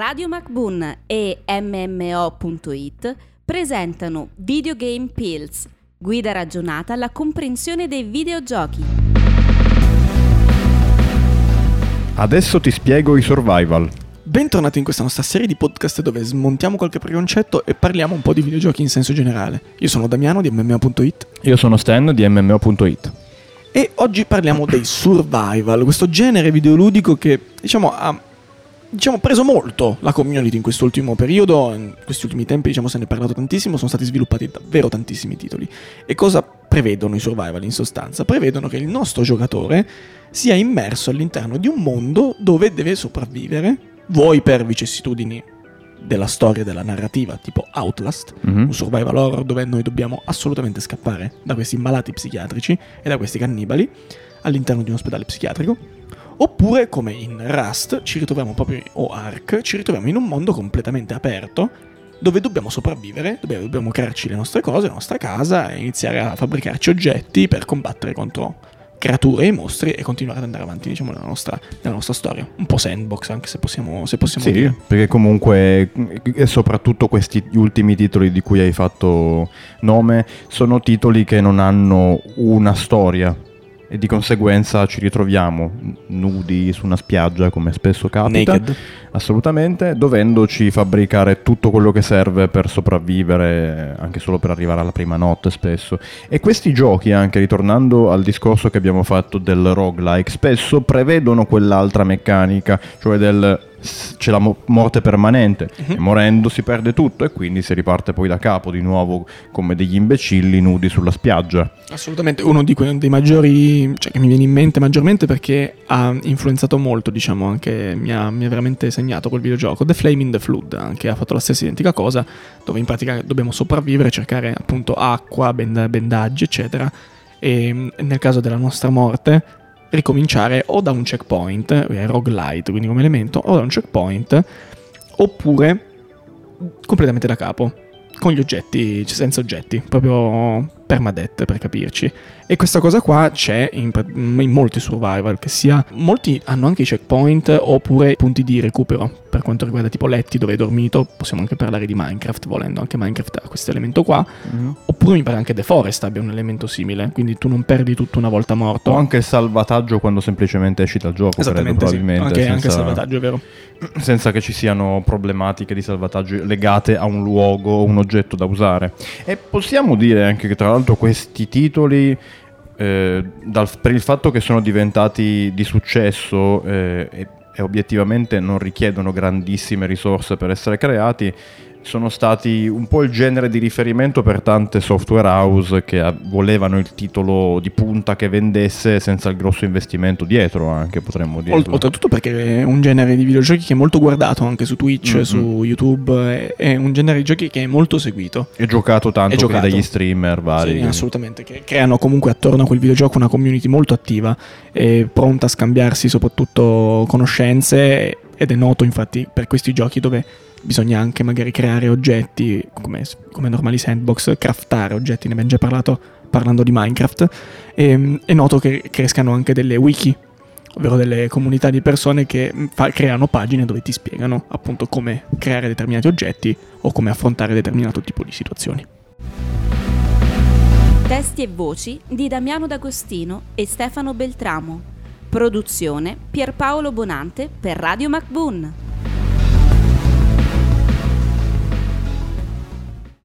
Radio MacBoon e MMO.it presentano Videogame Pills, guida ragionata alla comprensione dei videogiochi. Adesso ti spiego i survival. Bentornati in questa nostra serie di podcast dove smontiamo qualche preconcetto e parliamo un po' di videogiochi in senso generale. Io sono Damiano di MMO.it Io sono Stan di MMO.it. e oggi parliamo dei survival, questo genere videoludico che diciamo ha diciamo, preso molto la community in quest'ultimo periodo, in questi ultimi tempi diciamo se ne è parlato tantissimo, sono stati sviluppati davvero tantissimi titoli. E cosa prevedono i survival in sostanza? Prevedono che il nostro giocatore sia immerso all'interno di un mondo dove deve sopravvivere, vuoi per vicissitudini della storia della narrativa, tipo Outlast, Mhm. un survival horror dove noi dobbiamo assolutamente scappare da questi malati psichiatrici e da questi cannibali all'interno di un ospedale psichiatrico. Oppure, come in Rust, ci ritroviamo proprio, o Ark, ci ritroviamo in un mondo completamente aperto dove dobbiamo sopravvivere, dove dobbiamo crearci le nostre cose, la nostra casa e iniziare a fabbricarci oggetti per combattere contro creature e mostri e continuare ad andare avanti, diciamo, nella nostra, nella nostra storia. Un po' sandbox, anche se possiamo, se possiamo Sì, dire. perché comunque e soprattutto questi ultimi titoli di cui hai fatto nome sono titoli che non hanno una storia e di conseguenza ci ritroviamo nudi su una spiaggia come spesso capita. Naked. Assolutamente, dovendoci fabbricare tutto quello che serve per sopravvivere, anche solo per arrivare alla prima notte spesso. E questi giochi, anche ritornando al discorso che abbiamo fatto del roguelike, spesso prevedono quell'altra meccanica, cioè del c'è la mo- morte permanente Mhm. e morendo si perde tutto e quindi si riparte poi da capo di nuovo come degli imbecilli nudi sulla spiaggia. Assolutamente, uno di quei dei maggiori, cioè che mi viene in mente maggiormente perché ha influenzato molto, diciamo, anche mi ha, mi ha veramente segnato quel videogioco, The Flame in the Flood, anche ha fatto la stessa identica cosa, dove in pratica dobbiamo sopravvivere, cercare appunto acqua, benda- bendaggi, eccetera, e nel caso della nostra morte ricominciare o da un checkpoint, è roguelite quindi come elemento, o da un checkpoint, oppure completamente da capo, con gli oggetti, senza oggetti, proprio permadeath per capirci. E questa cosa qua c'è in, in molti survival, che sia... Molti hanno anche i checkpoint oppure punti di recupero, per quanto riguarda tipo letti dove hai dormito, possiamo anche parlare di Minecraft, volendo, anche Minecraft ha questo elemento qua. Oppure mi pare anche The Forest abbia un elemento simile, quindi tu non perdi tutto una volta morto. O anche il salvataggio quando semplicemente esci dal gioco, credo, Esattamente, sì. probabilmente. Anche, anche il senza- salvataggio, è vero. senza che ci siano problematiche di salvataggio legate a un luogo o un oggetto da usare. E possiamo dire anche che tra l'altro questi titoli, eh, dal- per il fatto che sono diventati di successo eh, e, e obiettivamente non richiedono grandissime risorse per essere creati, sono stati un po' il genere di riferimento per tante software house che volevano il titolo di punta che vendesse senza il grosso investimento dietro anche potremmo dire. Ol- oltretutto perché è un genere di videogiochi che è molto guardato anche su Twitch, Mhm. su YouTube, è, è un genere di giochi che è molto seguito. È giocato tanto È giocato. dagli streamer vari. Sì, assolutamente, che creano comunque attorno a quel videogioco una community molto attiva e pronta a scambiarsi soprattutto conoscenze ed è noto infatti per questi giochi dove bisogna anche magari creare oggetti come, come normali sandbox, craftare oggetti, ne abbiamo già parlato parlando di Minecraft, e, è noto che crescano anche delle wiki, ovvero delle comunità di persone che fa- creano pagine dove ti spiegano appunto come creare determinati oggetti o come affrontare determinato tipo di situazioni. Testi e voci di Damiano D'Agostino e Stefano Beltramo. Produzione Pierpaolo Bonante per Radio MacBoon.